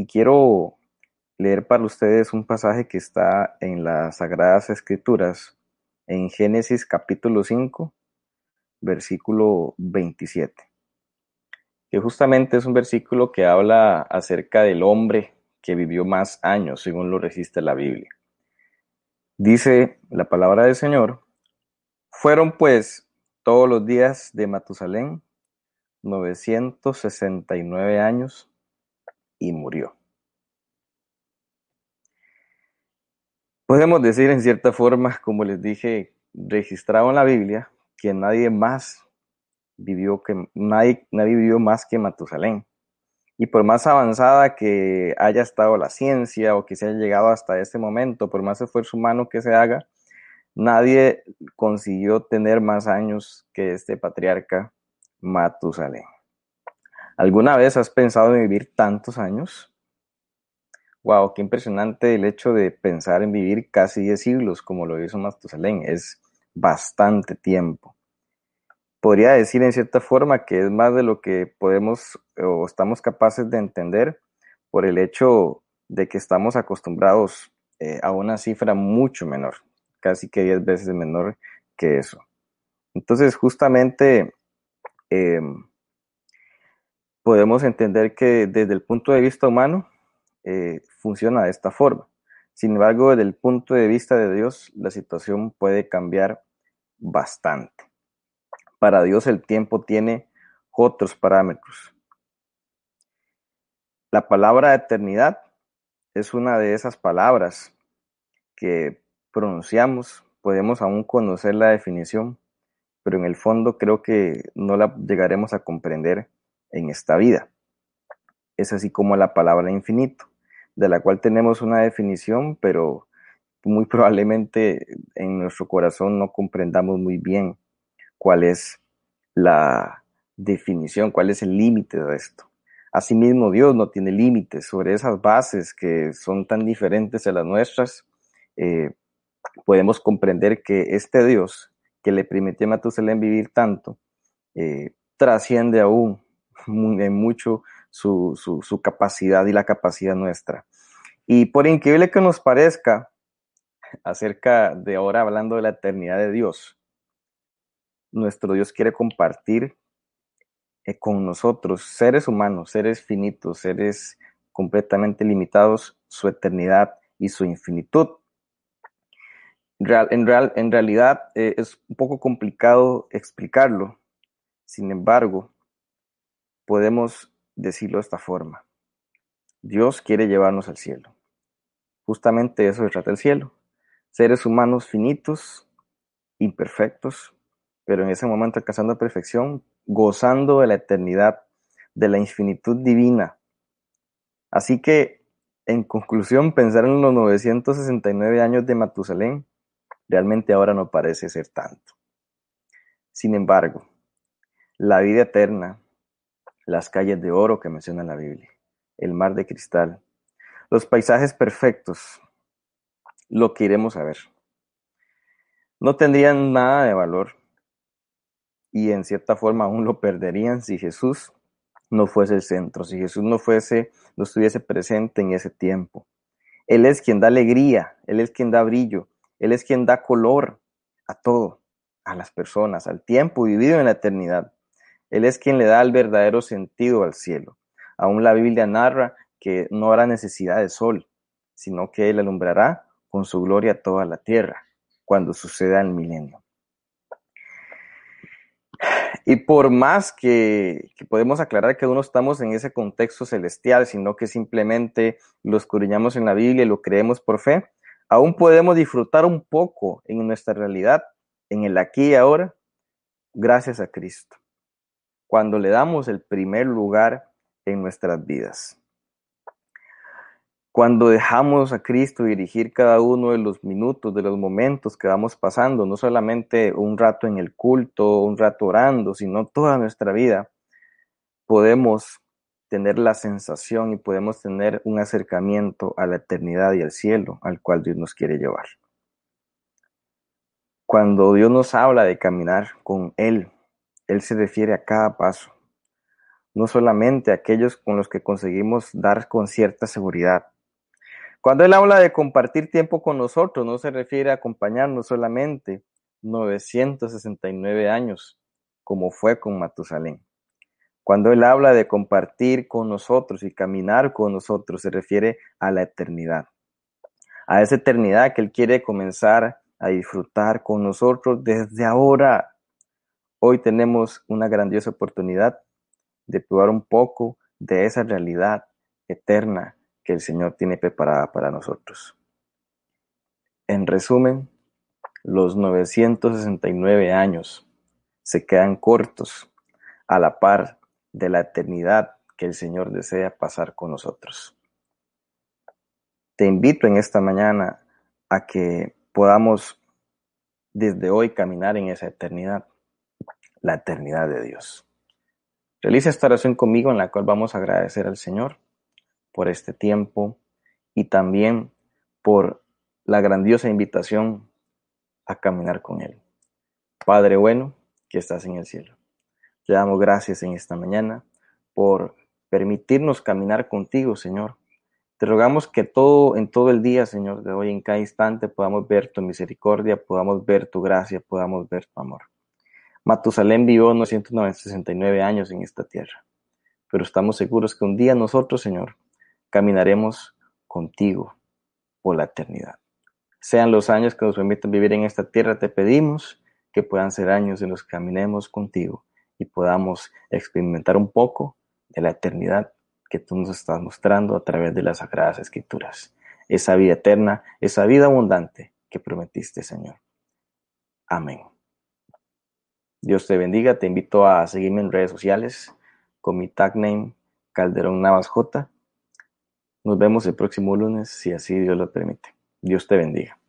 y quiero leer para ustedes un pasaje que está en las Sagradas Escrituras, en Génesis capítulo 5, versículo 27, que justamente es un versículo que habla acerca del hombre que vivió más años, según lo resiste la Biblia. Dice la palabra del Señor, fueron pues todos los días de Matusalén 969 años y murió. Podemos decir en cierta forma, como les dije, registrado en la Biblia, que nadie más vivió que nadie, nadie vivió más que Matusalén. Y por más avanzada que haya estado la ciencia o que se haya llegado hasta este momento, por más esfuerzo humano que se haga, nadie consiguió tener más años que este patriarca Matusalén. ¿Alguna vez has pensado en vivir tantos años? Wow, qué impresionante el hecho de pensar en vivir casi 10 siglos como lo hizo Matusalén. Es bastante tiempo podría decir en cierta forma que es más de lo que podemos o estamos capaces de entender por el hecho de que estamos acostumbrados eh, a una cifra mucho menor, casi que 10 veces menor que eso. Entonces, justamente em, podemos entender que desde el punto de vista humano eh, funciona de esta forma. Sin embargo, desde el punto de vista de Dios, la situación puede cambiar bastante. Para Dios el tiempo tiene otros parámetros. La palabra eternidad es una de esas palabras que pronunciamos, podemos aún conocer la definición, pero en el fondo creo que no la llegaremos a comprender en esta vida. Es así como la palabra infinito, de la cual tenemos una definición, pero muy probablemente en nuestro corazón no comprendamos muy bien cuál es la definición, cuál es el límite de esto. Asimismo, Dios no tiene límites sobre esas bases que son tan diferentes a las nuestras. Eh, podemos comprender que este Dios que le permitió a Matusalén vivir tanto, eh, trasciende aún en mucho su, su capacidad y la capacidad nuestra. Y por increíble que nos parezca, acerca de ahora hablando de la eternidad de Dios, nuestro Dios quiere compartir eh, con nosotros, seres humanos, seres finitos, seres completamente limitados, su eternidad y su infinitud. en, real, en, realidad eh, es un poco complicado explicarlo, sin embargo, podemos decirlo de esta forma. Dios quiere llevarnos al cielo. Justamente eso se trata el cielo. Seres humanos finitos, imperfectos, pero en ese momento alcanzando perfección, gozando de la eternidad, de la infinitud divina. Así que, en conclusión, pensar en los 969 años de Matusalén realmente ahora no parece ser tanto. Sin embargo, la vida eterna, las calles de oro que menciona la Biblia, el mar de cristal, los paisajes perfectos, lo que iremos a ver, no tendrían nada de valor y en cierta forma aún lo perderían si Jesús no fuese el centro, si Jesús no fuese, no estuviese presente en ese tiempo. Él es quien da alegría, Él es quien da brillo, Él es quien da color a todo, a las personas, al tiempo vivido en la eternidad. Él es quien le da el verdadero sentido al cielo. Aún la Biblia narra que no habrá necesidad de sol, sino que Él alumbrará con su gloria toda la tierra cuando suceda el milenio. Y por más que, podemos aclarar que no estamos en ese contexto celestial, sino que simplemente lo escudriñamos en la Biblia y lo creemos por fe, aún podemos disfrutar un poco en nuestra realidad, en el aquí y ahora, gracias a Cristo, cuando le damos el primer lugar en nuestras vidas. Cuando dejamos a Cristo dirigir cada uno de los minutos, de los momentos que vamos pasando, no solamente un rato en el culto, un rato orando, sino toda nuestra vida, podemos tener la sensación y podemos tener un acercamiento a la eternidad y al cielo al cual Dios nos quiere llevar. Cuando Dios nos habla de caminar con Él, Él se refiere a cada paso. no solamente aquellos con los que conseguimos dar con cierta seguridad. Cuando Él habla de compartir tiempo con nosotros, no se refiere a acompañarnos solamente 969 años, como fue con Matusalén. Cuando Él habla de compartir con nosotros y caminar con nosotros, se refiere a la eternidad. A esa eternidad que Él quiere comenzar a disfrutar con nosotros desde ahora. Hoy tenemos una grandiosa oportunidad de probar un poco de esa realidad eterna que el Señor tiene preparada para nosotros. En resumen, los 969 años se quedan cortos a la par de la eternidad que el Señor desea pasar con nosotros. Te invito en esta mañana a que podamos desde hoy caminar en esa eternidad, la eternidad de Dios. Realiza esta oración conmigo en la cual vamos a agradecer al Señor por este tiempo y también por la grandiosa invitación a caminar con Él. Padre bueno, que estás en el cielo. Te damos gracias en esta mañana por permitirnos caminar contigo, Señor. Te rogamos que todo en todo el día, Señor, de hoy en cada instante podamos ver tu misericordia, podamos ver tu gracia, podamos ver tu amor. Matusalén vivió 969 años en esta tierra, pero estamos seguros que un día nosotros, Señor, caminaremos contigo por la eternidad. Sean los años que nos permitan vivir en esta tierra, te pedimos que puedan ser años en los que caminemos contigo y podamos experimentar un poco de la eternidad que tú nos estás mostrando a través de las sagradas escrituras. Esa vida eterna, esa vida abundante que prometiste, Señor. Amén. Dios te bendiga. Te invito a seguirme en redes sociales con mi tag name Calderón Navas J. Nos vemos el próximo lunes, si así Dios lo permite. Dios te bendiga.